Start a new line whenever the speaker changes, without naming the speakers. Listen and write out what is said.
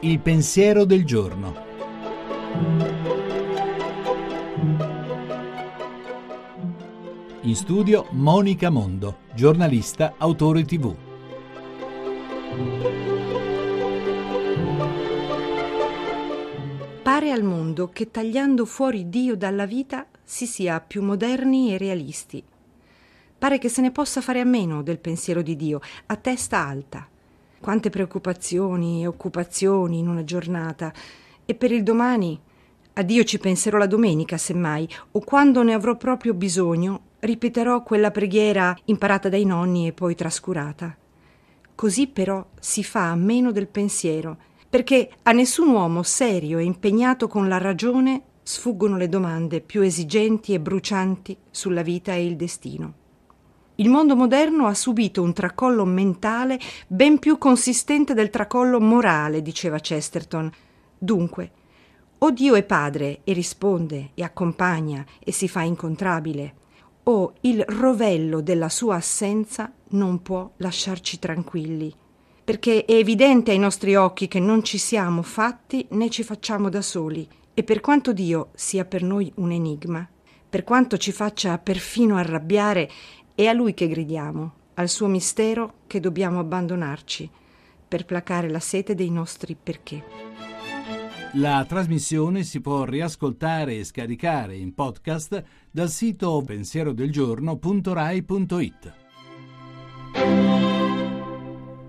Il pensiero del giorno. In studio Monica Mondo, giornalista, autore tv.
Pare al mondo che tagliando fuori Dio dalla vita si sia più moderni e realisti. Pare che se ne possa fare a meno del pensiero di Dio, a testa alta. Quante preoccupazioni e occupazioni in una giornata. E per il domani? A Dio ci penserò la domenica, semmai, o quando ne avrò proprio bisogno, ripeterò quella preghiera imparata dai nonni e poi trascurata. Così però si fa a meno del pensiero, perché a nessun uomo serio e impegnato con la ragione sfuggono le domande più esigenti e brucianti sulla vita e il destino. Il mondo moderno ha subito un tracollo mentale ben più consistente del tracollo morale, diceva Chesterton. Dunque, o Dio è padre e risponde e accompagna e si fa incontrabile, o il rovello della sua assenza non può lasciarci tranquilli, perché è evidente ai nostri occhi che non ci siamo fatti né ci facciamo da soli, e per quanto Dio sia per noi un enigma, per quanto ci faccia perfino arrabbiare è a lui che gridiamo, al suo mistero che dobbiamo abbandonarci per placare la sete dei nostri perché.
La trasmissione si può riascoltare e scaricare in podcast dal sito pensierodelgiorno.rai.it.